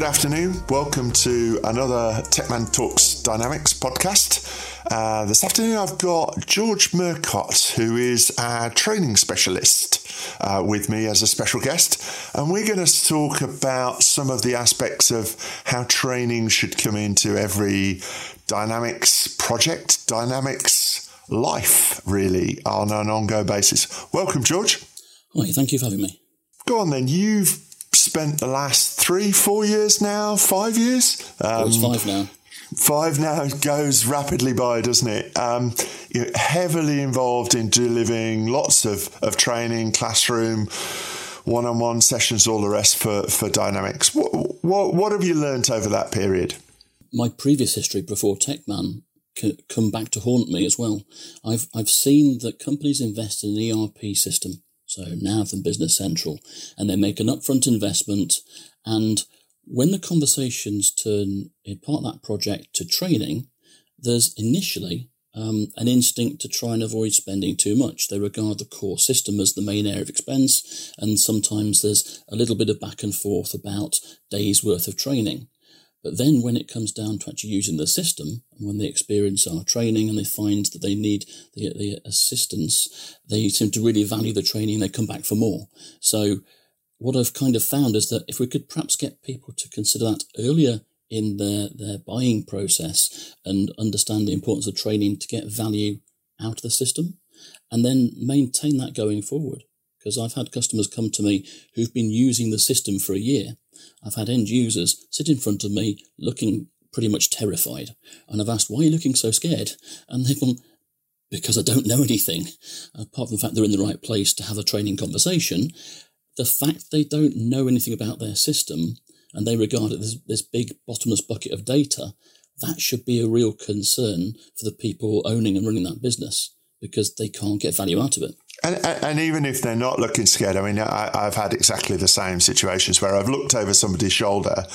Good afternoon. Welcome to another Techman Talks Dynamics podcast. Uh, this afternoon, I've got George Murcott, who is a training specialist, uh, with me as a special guest. And we're going to talk about some of the aspects of how training should come into every Dynamics project, Dynamics life, really, on an ongoing basis. Welcome, George. Hi, thank you for having me. Go on then. You've spent the last three, four years now, five years. Um, it's five now. Five now goes rapidly by, doesn't it? Um, you're heavily involved in delivering lots of, of training, classroom, one on one sessions, all the rest for, for Dynamics. What, what, what have you learnt over that period? My previous history before Techman come back to haunt me as well. I've I've seen that companies invest in an ERP system so NAV and Business Central, and they make an upfront investment. And when the conversations turn in part that project to training, there's initially um, an instinct to try and avoid spending too much. They regard the core system as the main area of expense, and sometimes there's a little bit of back and forth about days worth of training. But then when it comes down to actually using the system, and when they experience our training and they find that they need the, the assistance, they seem to really value the training and they come back for more. So what I've kind of found is that if we could perhaps get people to consider that earlier in their, their buying process and understand the importance of training to get value out of the system and then maintain that going forward. Because I've had customers come to me who've been using the system for a year I've had end users sit in front of me looking pretty much terrified. And I've asked, why are you looking so scared? And they've gone, because I don't know anything. Apart from the fact they're in the right place to have a training conversation, the fact they don't know anything about their system and they regard it as this big bottomless bucket of data, that should be a real concern for the people owning and running that business because they can't get value out of it. And, and, even if they're not looking scared, I mean, I, have had exactly the same situations where I've looked over somebody's shoulder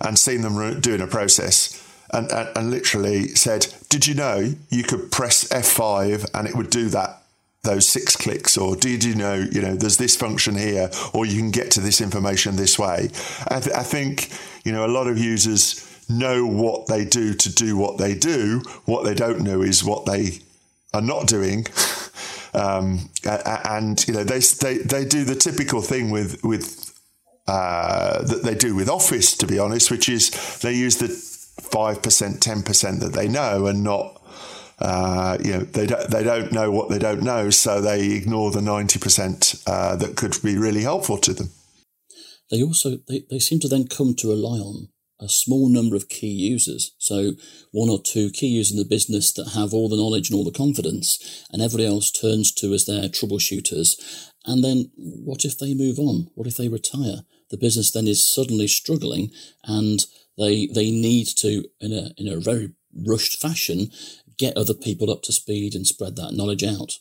and seen them doing a process and, and, and literally said, Did you know you could press F5 and it would do that? Those six clicks, or did you know, you know, there's this function here, or you can get to this information this way. I, th- I think, you know, a lot of users know what they do to do what they do. What they don't know is what they are not doing Um, and you know they, they they do the typical thing with with uh, that they do with Office, to be honest, which is they use the five percent, ten percent that they know, and not uh, you know they don't they don't know what they don't know, so they ignore the ninety percent uh, that could be really helpful to them. They also they, they seem to then come to rely on a small number of key users. So one or two key users in the business that have all the knowledge and all the confidence, and everybody else turns to as their troubleshooters. And then what if they move on? What if they retire? The business then is suddenly struggling and they they need to in a in a very rushed fashion get other people up to speed and spread that knowledge out.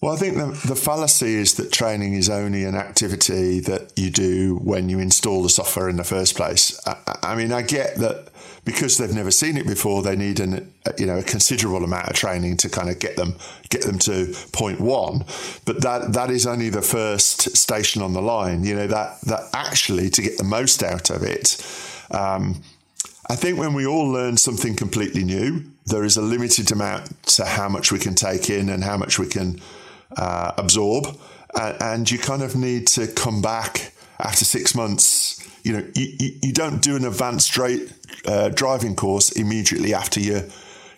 Well, I think the, the fallacy is that training is only an activity that you do when you install the software in the first place. I, I mean, I get that because they've never seen it before, they need an you know a considerable amount of training to kind of get them get them to point one. But that that is only the first station on the line. You know that that actually to get the most out of it. Um, I think when we all learn something completely new, there is a limited amount to how much we can take in and how much we can uh, absorb, and, and, you kind of need to come back after six months. You know, you, you, don't do an advanced straight uh, driving course immediately after you,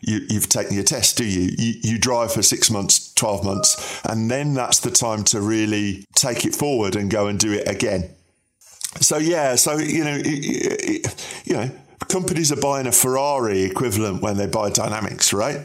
you have taken your test, do you? you? You drive for six months, twelve months, and then that's the time to really take it forward and go and do it again. So yeah, so you know, you know companies are buying a Ferrari equivalent when they buy Dynamics, right?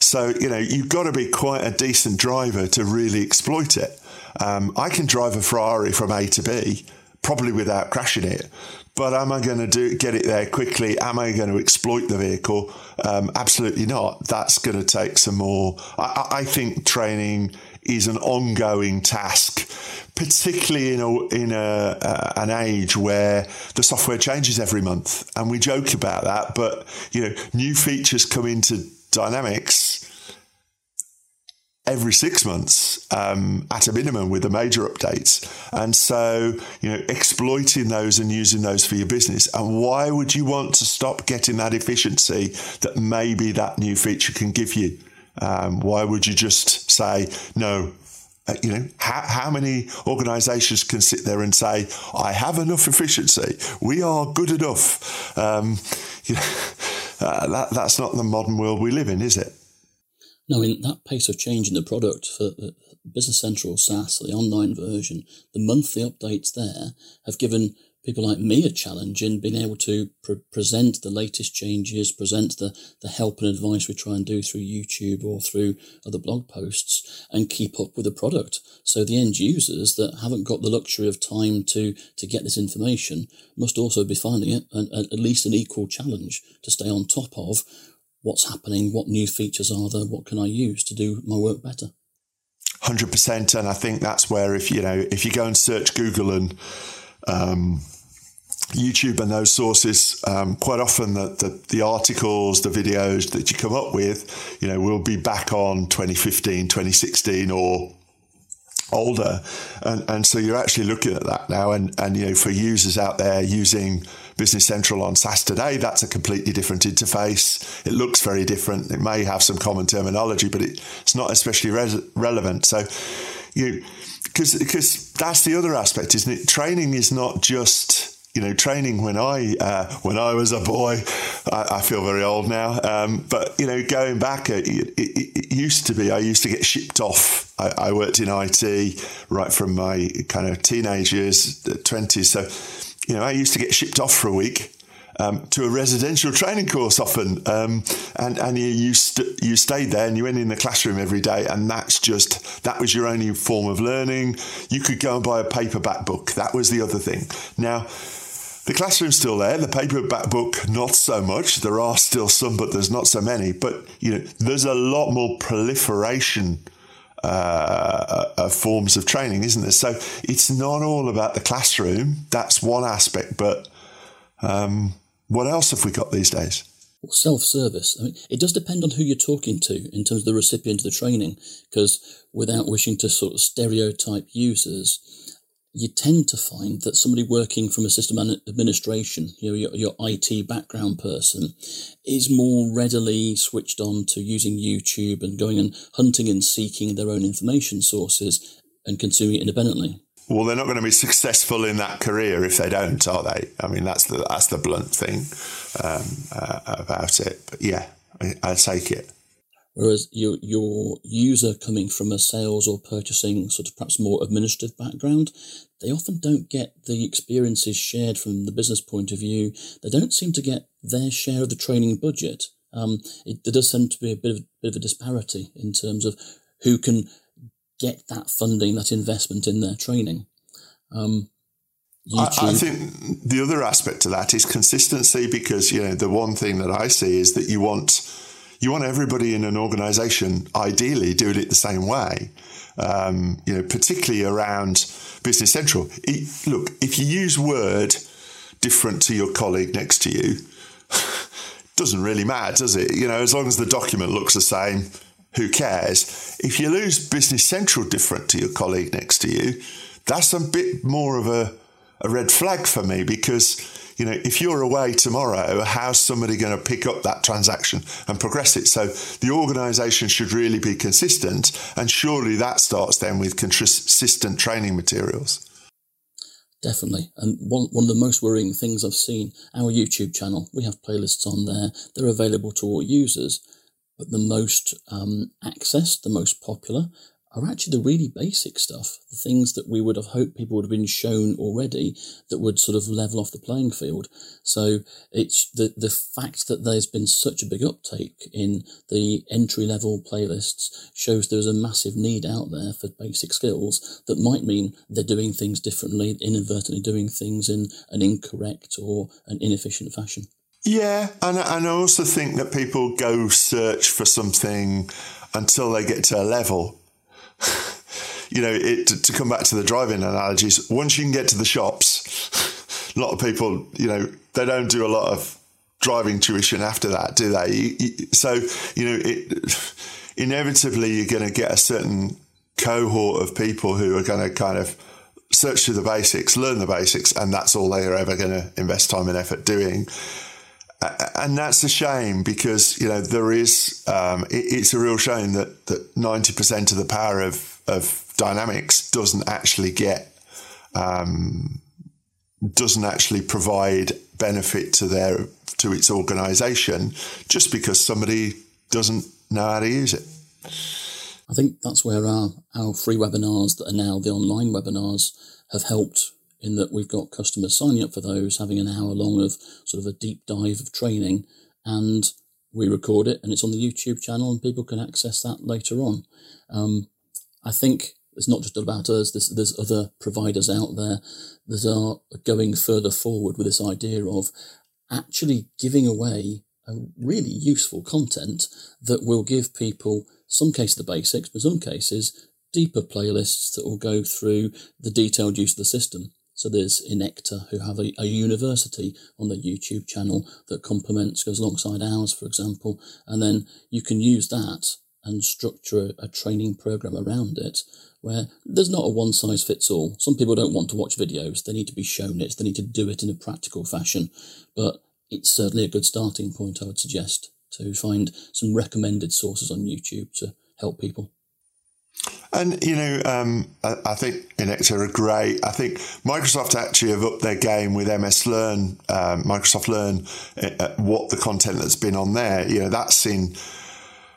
So, you know, you've got to be quite a decent driver to really exploit it. Um, I can drive a Ferrari from A to B, probably without crashing it. But am I going to do get it there quickly? Am I going to exploit the vehicle? Um, absolutely not. That's going to take some more. I, I think training is an ongoing task, particularly in a in a uh, an age where the software changes every month, and we joke about that. But you know, new features come into Dynamics every six months um, at a minimum with the major updates. And so, you know, exploiting those and using those for your business. And why would you want to stop getting that efficiency that maybe that new feature can give you? Um, why would you just say, no, uh, you know, how, how many organizations can sit there and say, I have enough efficiency. We are good enough. Um, you know, uh, that, that's not the modern world we live in, is it? No, in that pace of change in the product for Business Central SaaS, the online version, the monthly updates there have given people like me a challenge in being able to pre- present the latest changes, present the, the help and advice we try and do through YouTube or through other blog posts and keep up with the product. So the end users that haven't got the luxury of time to, to get this information must also be finding it an, at least an equal challenge to stay on top of what's happening, what new features are there, what can I use to do my work better. 100% and i think that's where if you know if you go and search google and um, YouTube and those sources, um, quite often the, the, the, articles, the videos that you come up with, you know, will be back on 2015, 2016 or older. And, and so you're actually looking at that now. And, and, you know, for users out there using Business Central on SaaS today, that's a completely different interface. It looks very different. It may have some common terminology, but it, it's not especially relevant. So, you, because because that's the other aspect, isn't it? Training is not just you know, training when I uh, when I was a boy. I, I feel very old now, um, but you know, going back, it, it, it, used to be. I used to get shipped off. I, I, worked in IT right from my kind of teenage years, twenties. So, you know, I used to get shipped off for a week. Um, to a residential training course often, um, and and you you, st- you stayed there and you went in the classroom every day, and that's just that was your only form of learning. You could go and buy a paperback book. That was the other thing. Now the classroom's still there. The paperback book, not so much. There are still some, but there's not so many. But you know, there's a lot more proliferation uh, of forms of training, isn't there? So it's not all about the classroom. That's one aspect. But um, what else have we got these days? Well, self-service. I mean, it does depend on who you're talking to in terms of the recipient of the training, because without wishing to sort of stereotype users, you tend to find that somebody working from a system administration, you know, your, your IT background person, is more readily switched on to using YouTube and going and hunting and seeking their own information sources and consuming it independently. Well, they're not going to be successful in that career if they don't, are they? I mean, that's the that's the blunt thing um, uh, about it. But yeah, I, I take it. Whereas your, your user coming from a sales or purchasing sort of perhaps more administrative background, they often don't get the experiences shared from the business point of view. They don't seem to get their share of the training budget. Um, it, there does seem to be a bit of, bit of a disparity in terms of who can get that funding, that investment in their training. Um, I, I, think the other aspect to that is consistency because you know the one thing that I see is that you want you want everybody in an organization ideally doing it the same way. Um, you know, particularly around Business Central. It, look, if you use Word different to your colleague next to you, doesn't really matter, does it? You know, as long as the document looks the same, who cares? If you lose Business Central different to your colleague next to you, that's a bit more of a, a red flag for me because you know, if you're away tomorrow, how's somebody going to pick up that transaction and progress it? So the organisation should really be consistent, and surely that starts then with consistent training materials. Definitely. And one, one of the most worrying things I've seen, our YouTube channel, we have playlists on there. They're available to all users, but the most um, accessed, the most popular, are actually the really basic stuff, the things that we would have hoped people would have been shown already that would sort of level off the playing field. So it's the, the fact that there's been such a big uptake in the entry level playlists shows there's a massive need out there for basic skills that might mean they're doing things differently, inadvertently doing things in an incorrect or an inefficient fashion. Yeah, and, and I also think that people go search for something until they get to a level you know, it, to, come back to the driving analogies, once you can get to the shops, a lot of people, you know, they don't do a lot of driving tuition after that, do they? So, you know, it, inevitably you're going to get a certain cohort of people who are going to kind of search through the basics, learn the basics, and that's all they are ever going to invest time and effort doing. And that's a shame because you know there is um, it, it's a real shame that that ninety percent of the power of of dynamics doesn't actually get um, doesn't actually provide benefit to their to its organisation just because somebody doesn't know how to use it. I think that's where our, our free webinars that are now the online webinars have helped in that we've got customers signing up for those, having an hour long of sort of a deep dive of training, and we record it and it's on the YouTube channel and people can access that later on. Um, I think it's not just about us. There's, there's other providers out there that are going further forward with this idea of actually giving away really useful content that will give people some cases the basics, but some cases deeper playlists that will go through the detailed use of the system. So there's Inecta, who have a, a, university on their YouTube channel that complements, goes alongside ours, for example. And then you can use that and structure a, a training program around it where there's not a one size fits all. Some people don't want to watch videos. They need to be shown it. They need to do it in a practical fashion. But it's certainly a good starting point, I would suggest, to find some recommended sources on YouTube to help people. And you know, um, I, I, think Inecta are great. I think Microsoft actually have upped their game with MS Learn, um, Microsoft Learn, uh, what the content that's been on there. You know, that's seen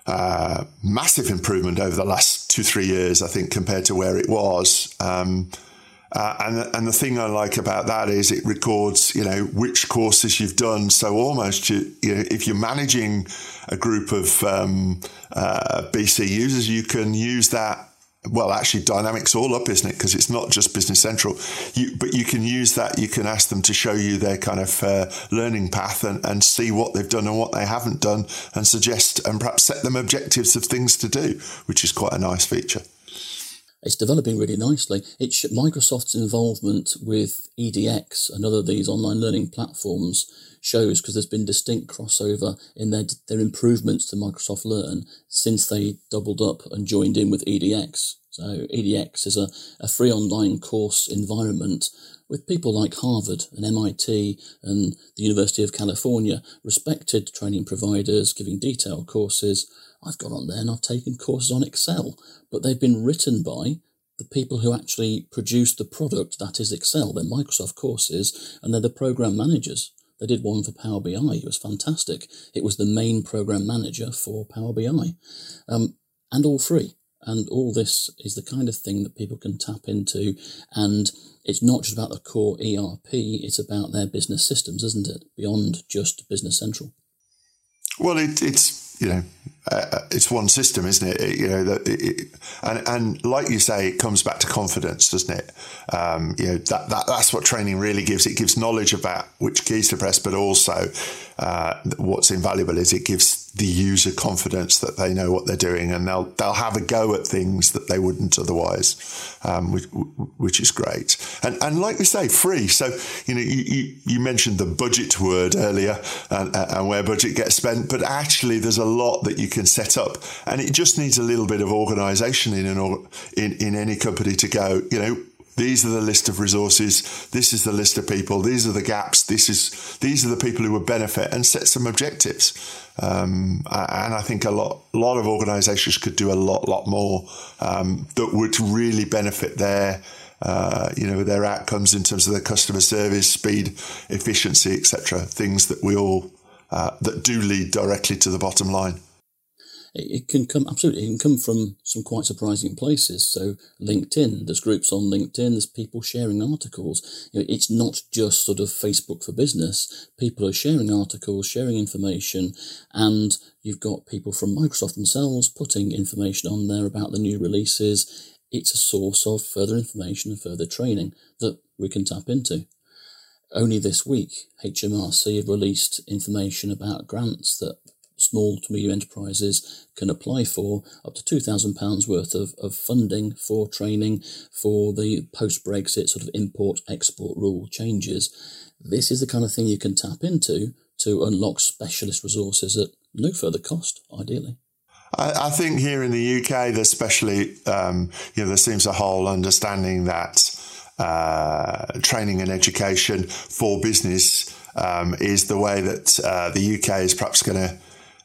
uh, massive improvement over the last two three years. I think compared to where it was. Um, uh, and and the thing I like about that is it records you know which courses you've done. So almost you, you know, if you're managing a group of um, uh, BC users, you can use that. Well, actually, Dynamics all up, isn't it? Because it's not just Business Central. You, but you can use that. You can ask them to show you their kind of uh, learning path and, and see what they've done and what they haven't done, and suggest and perhaps set them objectives of things to do, which is quite a nice feature. It's developing really nicely. It's Microsoft's involvement with EDX, another of these online learning platforms, shows because there's been distinct crossover in their their improvements to Microsoft Learn since they doubled up and joined in with EDX. So EDX is a, a free online course environment with people like Harvard and MIT and the University of California, respected training providers giving detailed courses I've gone on there and I've taken courses on Excel, but they've been written by the people who actually produce the product that is Excel. They're Microsoft courses and they're the program managers. They did one for Power BI. It was fantastic. It was the main program manager for Power BI, um, and all free. And all this is the kind of thing that people can tap into. And it's not just about the core ERP, it's about their business systems, isn't it? Beyond just Business Central. Well, it, it's you know, uh, it's one system, isn't it? it you know, that and and like you say, it comes back to confidence, doesn't it? Um, you know, that, that that's what training really gives. It gives knowledge about which keys to press, but also uh, what's invaluable is it gives the user confidence that they know what they're doing and they'll they'll have a go at things that they wouldn't otherwise, um, which, which, is great. And and like we say, free. So you know you, you, you mentioned the budget word earlier and, and, where budget gets spent, but actually there's a lot that you can set up, and it just needs a little bit of organisation in an in in any company to go. You know these are the list of resources. This is the list of people. These are the gaps. This is these are the people who would benefit, and set some objectives. Um, and I think a lot lot of organisations could do a lot lot more um, that would really benefit their uh, you know their outcomes in terms of their customer service, speed, efficiency, etc. Things that we all uh, that do lead directly to the bottom line it, can come absolutely it can come from some quite surprising places. So LinkedIn, there's groups on LinkedIn, there's people sharing articles. You know, it's not just sort of Facebook for business. People are sharing articles, sharing information, and you've got people from Microsoft themselves putting information on there about the new releases. It's a source of further information and further training that we can tap into. Only this week, HMRC have released information about grants that small to medium enterprises can apply for up to £2,000 worth of, of funding for training for the post Brexit sort of import export rule changes. This is the kind of thing you can tap into to unlock specialist resources at no further cost, ideally. I, think here in the UK, there's especially, um, you know, there seems a whole understanding that uh, training and education for business um, is the way that uh, the UK is perhaps going to,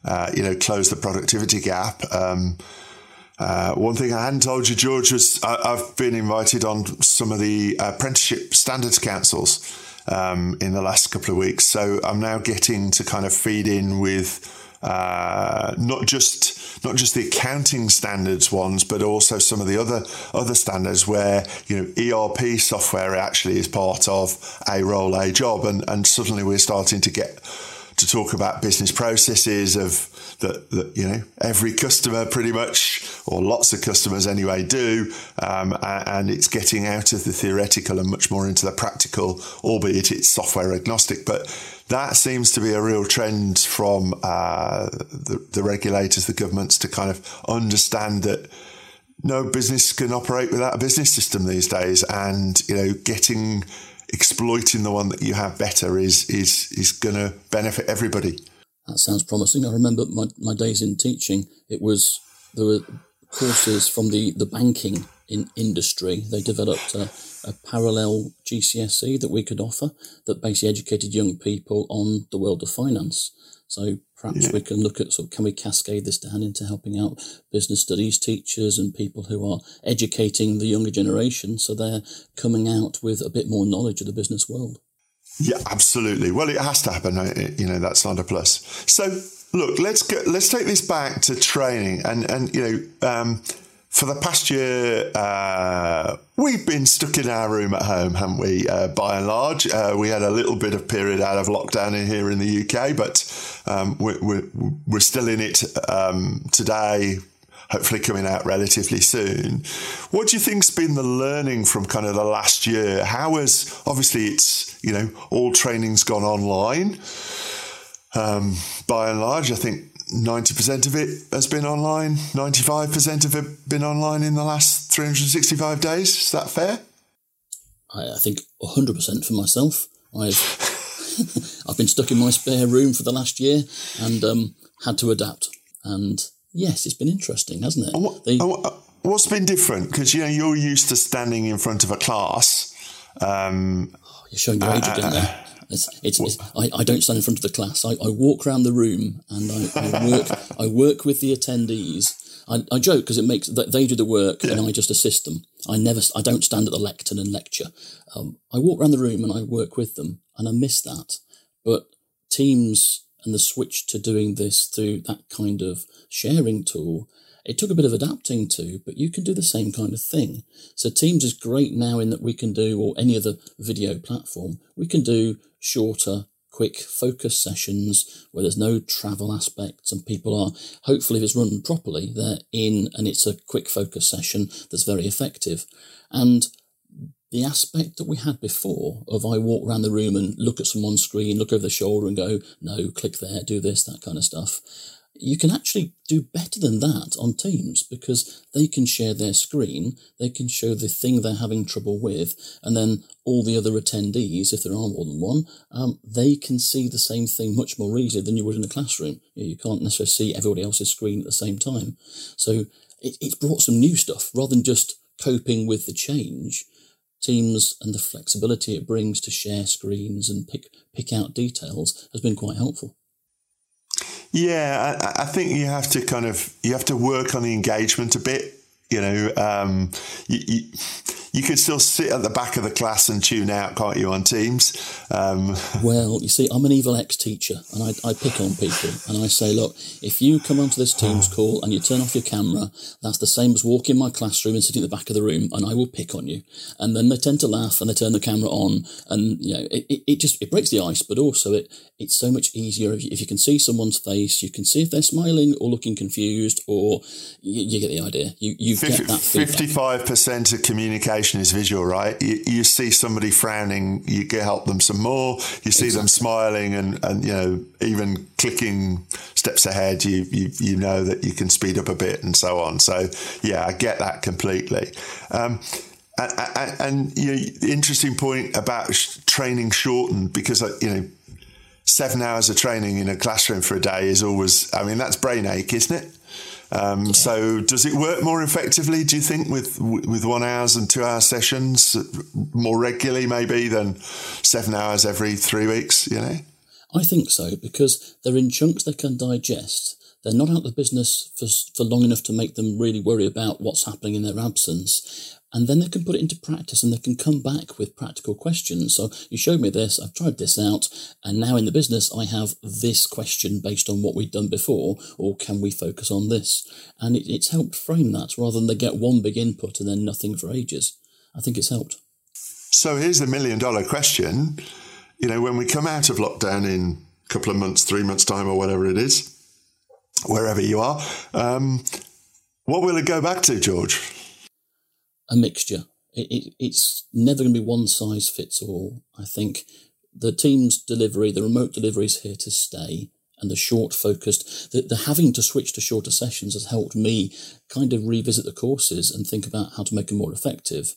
uh, you know, close the productivity gap. Um, uh, one thing I hadn't told you, George, was I, have been invited on some of the apprenticeship standards councils um, in the last couple of weeks. So I'm now getting to kind of feed in with uh, not just not just the accounting standards ones, but also some of the other other standards where you know ERP software actually is part of a role, a job, and and suddenly we're starting to get to talk about business processes of that, that you know every customer pretty much or lots of customers anyway do um, and it's getting out of the theoretical and much more into the practical albeit it's software agnostic. But that seems to be a real trend from uh, the, the regulators the governments to kind of understand that no business can operate without a business system these days. And you know getting exploiting the one that you have better is is is going to benefit everybody. That sounds promising. I remember my, my days in teaching. It was there were courses from the the banking in industry. They developed a, a parallel GCSE that we could offer that basically educated young people on the world of finance. So perhaps yeah. we can look at sort of can we cascade this down into helping out business studies teachers and people who are educating the younger generation so they're coming out with a bit more knowledge of the business world. Yeah, absolutely. Well, it has to happen. You know, that's not a plus. So, look, let's go. Let's take this back to training, and and you know, um, for the past year, uh, we've been stuck in our room at home, haven't we? Uh, by and large, uh, we had a little bit of period out of lockdown in here in the UK, but um, we're, we're, we're, still in it um, today. Hopefully, coming out relatively soon. What do you think's been the learning from kind of the last year? How has obviously it's you know all training's gone online. Um, by and large, I think 90% of it has been online, 95% of it been online in the last 365 days. Is that fair? I, I think 100% for myself. I've I've been stuck in my spare room for the last year and um, had to adapt. And yes, it's been interesting, hasn't it? What, the, what's been different? Because you know you're used to standing in front of a class. Um, you're showing your age uh, again there. It's, it's, it's, I, I, don't stand in front of the class. I, I walk around the room and I, I work. I work with the attendees. I, joke because it makes they do the work yeah. and I just assist them. I never. I don't stand at the lectern and lecture. Um, I walk around the room and I work with them, and I miss that. But Teams and the switch to doing this through that kind of sharing tool it took a bit of adapting to, but you can do the same kind of thing. So Teams is great now in that we can do, or any other video platform, we can do shorter, quick focus sessions where there's no travel aspects and people are, hopefully, if it's run properly, they're in and it's a quick focus session that's very effective. And the aspect that we had before of I walk around the room and look at someone's screen, look over the shoulder and go, no, click there, do this, that kind of stuff you can actually do better than that on Teams because they can share their screen, they can show the thing they're having trouble with, and then all the other attendees, if there are more than one, um, they can see the same thing much more easily than you would in a classroom. You can't necessarily see everybody else's screen at the same time. So it, it's brought some new stuff rather than just coping with the change. Teams and the flexibility it brings to share screens and pick pick out details has been quite helpful. Yeah, I, I, think you have to kind of you have to work on the engagement a bit. You know, um, you, you, you can still sit at the back of the class and tune out, can't you, on Teams? Um, well, you see, I'm an evil ex teacher and I, I, pick on people and I say, look, if you come onto this Teams call and you turn off your camera, that's the same as walking my classroom and sitting at the back of the room and I will pick on you. And then they tend to laugh and they turn the camera on and, you know, it, it, it just, it breaks the ice, but also it, it's so much easier if you, if you, can see someone's face, you can see if they're smiling or looking confused or you, you get the idea. You, you 50, get that feedback. 55% of communication is visual, right? You, you, see somebody frowning, you can help them some more. You see exactly. them smiling and, and, you know, even clicking steps ahead, you, you, you know that you can speed up a bit and so on. So, yeah, I get that completely. Um, and, and, and you know, the interesting point about training shortened because, uh, you know, seven hours of training in a classroom for a day is always, I mean, that's brain ache, isn't it? Um, so, does it work more effectively? Do you think with with one hours and two hour sessions more regularly, maybe than seven hours every three weeks? You know, I think so because they're in chunks they can digest. They're not out of the business for, for long enough to make them really worry about what's happening in their absence and then they can put it into practice and they can come back with practical questions. So you showed me this, I've tried this out, and now in the business I have this question based on what we've done before, or can we focus on this? And it, it's helped frame that rather than they get one big input and then nothing for ages. I think it's helped. So here's the million dollar question. You know, when we come out of lockdown in a couple of months, three months' time, or whatever it is, wherever you are, um, what will it go back to, George? a mixture. It, it, it's never going to be one size fits all. I think the Teams delivery, the remote delivery is here to stay. And the short focused, the, the having to switch to shorter sessions has helped me kind of revisit the courses and think about how to make them more effective.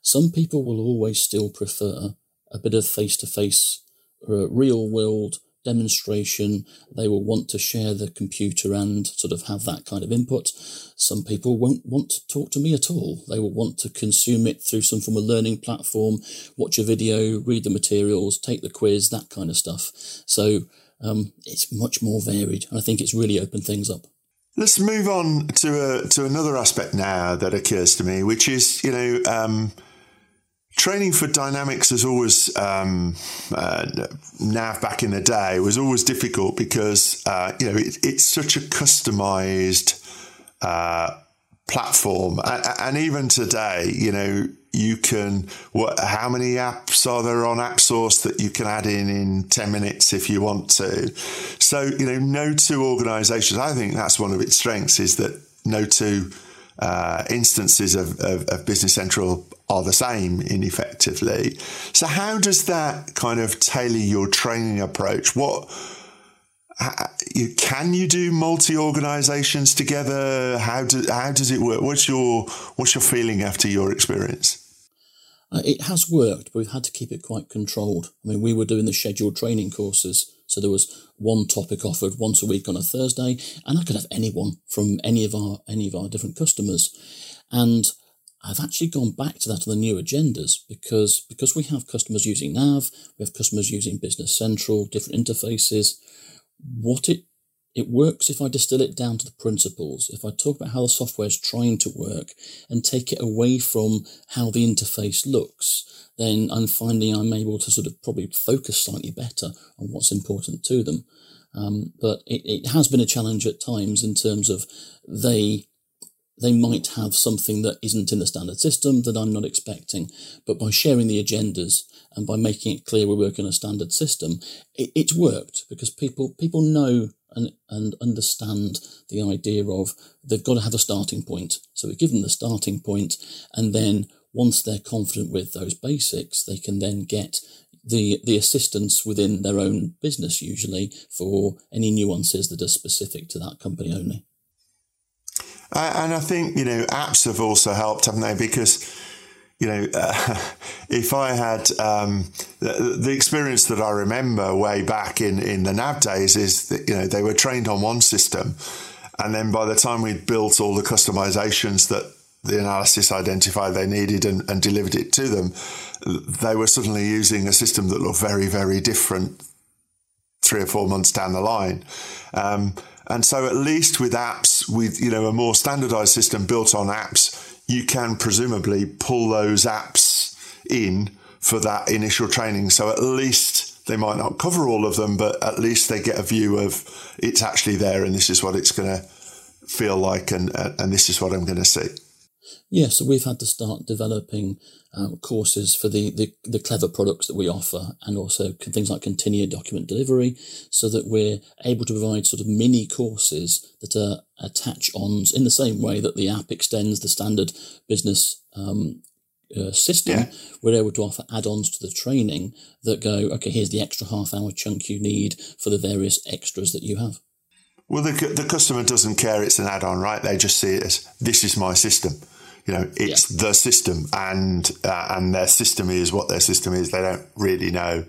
Some people will always still prefer a bit of face to face, real world demonstration. They will want to share the computer and sort of have that kind of input. Some people won't want to talk to me at all. They will want to consume it through some form of learning platform, watch a video, read the materials, take the quiz, that kind of stuff. So um, it's much more varied. I think it's really opened things up. Let's move on to a, to another aspect now that occurs to me, which is you know um, training for dynamics has always um, uh, now back in the day was always difficult because uh, you know it, it's such a customized uh, platform. And, and, even today you know you can what how many apps are there on AppSource that you can add in in 10 minutes if you want to? So you know no two organizations i think that's one of its strengths is that no two uh, instances of, of, of, Business Central are the same in effectively. So how does that kind of tailor your training approach? What can you do multi organizations together? How do how does it work? What's your what's your feeling after your experience? Uh, it has worked, but we've had to keep it quite controlled. I mean, we were doing the scheduled training courses, so there was one topic offered once a week on a Thursday, and I could have anyone from any of our any of our different customers. And I've actually gone back to that on the new agendas because because we have customers using Nav, we have customers using Business Central, different interfaces. What it it works if I distill it down to the principles. If I talk about how the software is trying to work and take it away from how the interface looks, then I'm finding I'm able to sort of probably focus slightly better on what's important to them. Um, but it, it has been a challenge at times in terms of they they might have something that isn't in the standard system that I'm not expecting. But by sharing the agendas and by making it clear we work in a standard system, it, it's worked because people people know and, and understand the idea of they've got to have a starting point. So we give them the starting point, and then once they're confident with those basics, they can then get the the assistance within their own business usually for any nuances that are specific to that company only. and I think you know apps have also helped, haven't they? Because you know, uh, if I had um, the, the, experience that I remember way back in, in the NAV days is that, you know, they were trained on one system. And then by the time we'd built all the customizations that the analysis identified they needed and, and delivered it to them, they were suddenly using a system that looked very, very different three or four months down the line. Um, and so at least with apps, with, you know, a more standardized system built on apps, you can presumably pull those apps in for that initial training. So at least they might not cover all of them, but at least they get a view of it's actually there and this is what it's going to feel like and, and this is what I'm going to see. Yeah, so we've had to start developing um, courses for the, the, the clever products that we offer and also things like continued document delivery so that we're able to provide sort of mini courses that are attach ons in the same way that the app extends the standard business um, uh, system, yeah. we're able to offer add-ons to the training that go, okay, here's the extra half hour chunk you need for the various extras that you have. Well, the, the customer doesn't care it's an add-on, right? They just see it as this is my system. You know, it's yeah. the system, and uh, and their system is what their system is. They don't really know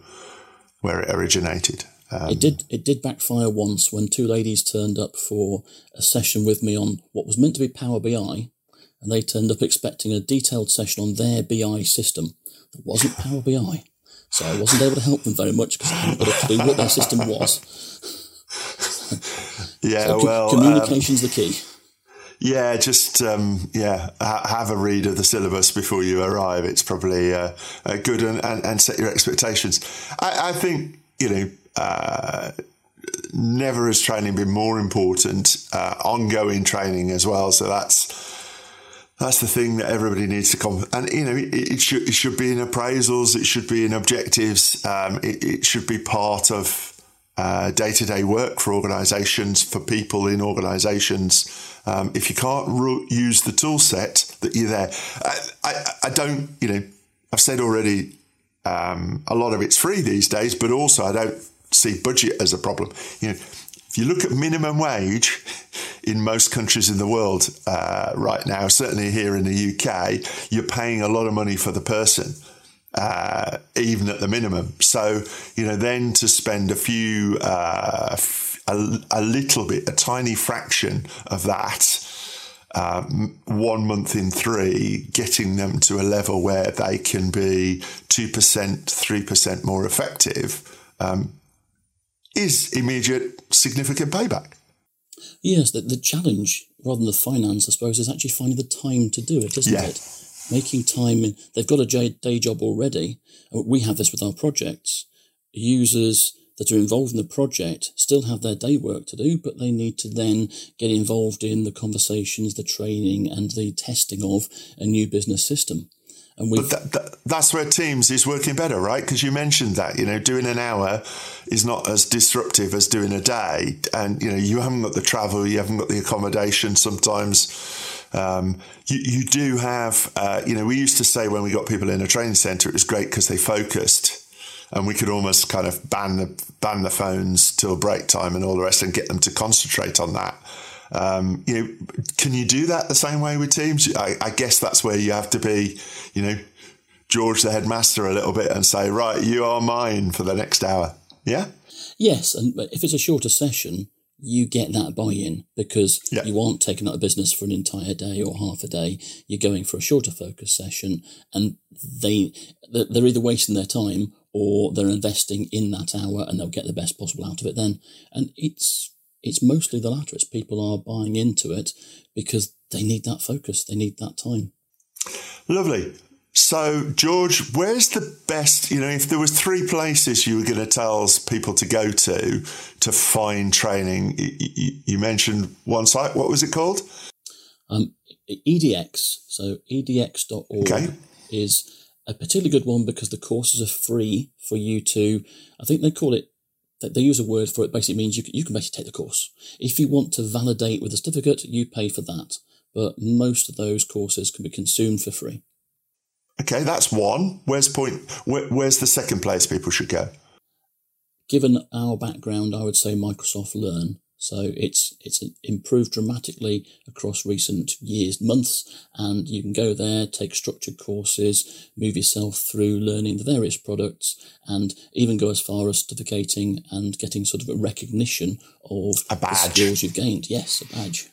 where it originated. Um, it did. It did backfire once when two ladies turned up for a session with me on what was meant to be Power BI, and they turned up expecting a detailed session on their BI system that wasn't Power BI. So I wasn't able to help them very much because I hadn't got a clue what their system was. yeah, So well, um, communication's the key. Yeah, just um, yeah, ha- have a read of the syllabus before you arrive. It's probably uh, uh, good and, and, and set your expectations. I, I think you know. Uh, never has training been more important. Uh, ongoing training as well. So that's that's the thing that everybody needs to come. And you know, it, it should it should be in appraisals. It should be in objectives. Um, it, it should be part of day to day work for organisations for people in organisations. Um, if you can't use the tool set that you're there, I, I, I don't. You know, I've said already. Um, a lot of it's free these days, but also I don't see budget as a problem. You know, if you look at minimum wage in most countries in the world uh, right now, certainly here in the UK, you're paying a lot of money for the person. Uh, even at the minimum. So, you know, then to spend a few, uh, a, a, little bit, a tiny fraction of that, um, one month in three, getting them to a level where they can be 2%, 3% more effective um, is immediate, significant payback. Yes, the, the challenge, rather than the finance, I suppose, is actually finding the time to do it, isn't Yeah. it? Making time. In, they've got a day job already. We have this with our projects. Users that are involved in the project still have their day work to do, but they need to then get involved in the conversations, the training, and the testing of a new business system. And But that, that, that's where Teams is working better, right? Because you mentioned that, you know, doing an hour is not as disruptive as doing a day. And, you know, you haven't got the travel, you haven't got the accommodation sometimes. Um, you, you do have, uh, you know, we used to say when we got people in a training center, it was great because they focused and we could almost kind of ban the ban the phones till break time and all the rest and get them to concentrate on that. Um, you know, can you do that the same way with teams? I, I guess that's where you have to be, you know, George the headmaster a little bit and say, right, you are mine for the next hour. Yeah. Yes, and if it's a shorter session, you get that buy-in because Yeah. you aren't taking out a business for an entire day or half a day. You're going for a shorter focus session, and they they're they're either wasting their time or they're investing in that hour, and they'll get the best possible out of it then. And it's it's mostly the latter. It's people are buying into it because they need that focus. They need that time. Lovely. So, George, where's the best? You know, if there was three places you were going to tell people to go to to find training, you, mentioned one site. What was it called? Um, EDX, so edx.org Okay. is a particularly good one because the courses are free for you to, I think they call it, they use a word for it, basically means you can, you can basically take the course. If you want to validate with a certificate, you pay for that. But most of those courses can be consumed for free. Okay, that's one. Where's point? Where, where's the second place people should go? Given our background, I would say Microsoft Learn. So it's it's improved dramatically across recent years, months, and you can go there, take structured courses, move yourself through learning the various products, and even go as far as certificating and getting sort of a recognition of A the badge. skills you've gained. Yes, a badge.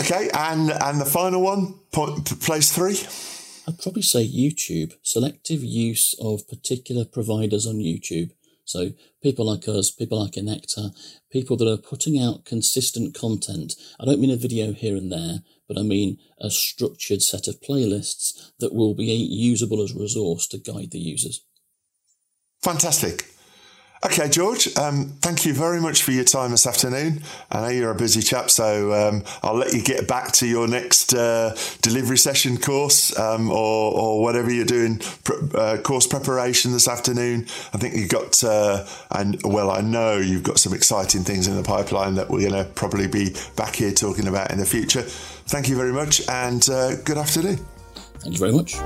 Okay, and and the final one, point, place three. I'd probably say YouTube, selective use of particular providers on YouTube. So people like us, people like Inecta, people that are putting out consistent content. I don't mean a video here and there, but I mean a structured set of playlists that will be usable as a resource to guide the users. Fantastic. Okay, George, um, thank you very much for your time this afternoon. I know you're a busy chap, so um, I'll let you get back to your next uh, delivery session course um, or, or whatever you're doing, pr- uh, course preparation this afternoon. I think you've got, uh, and well, I know you've got some exciting things in the pipeline that we're going to probably be back here talking about in the future. Thank you very much and uh, good afternoon. Thank you very much.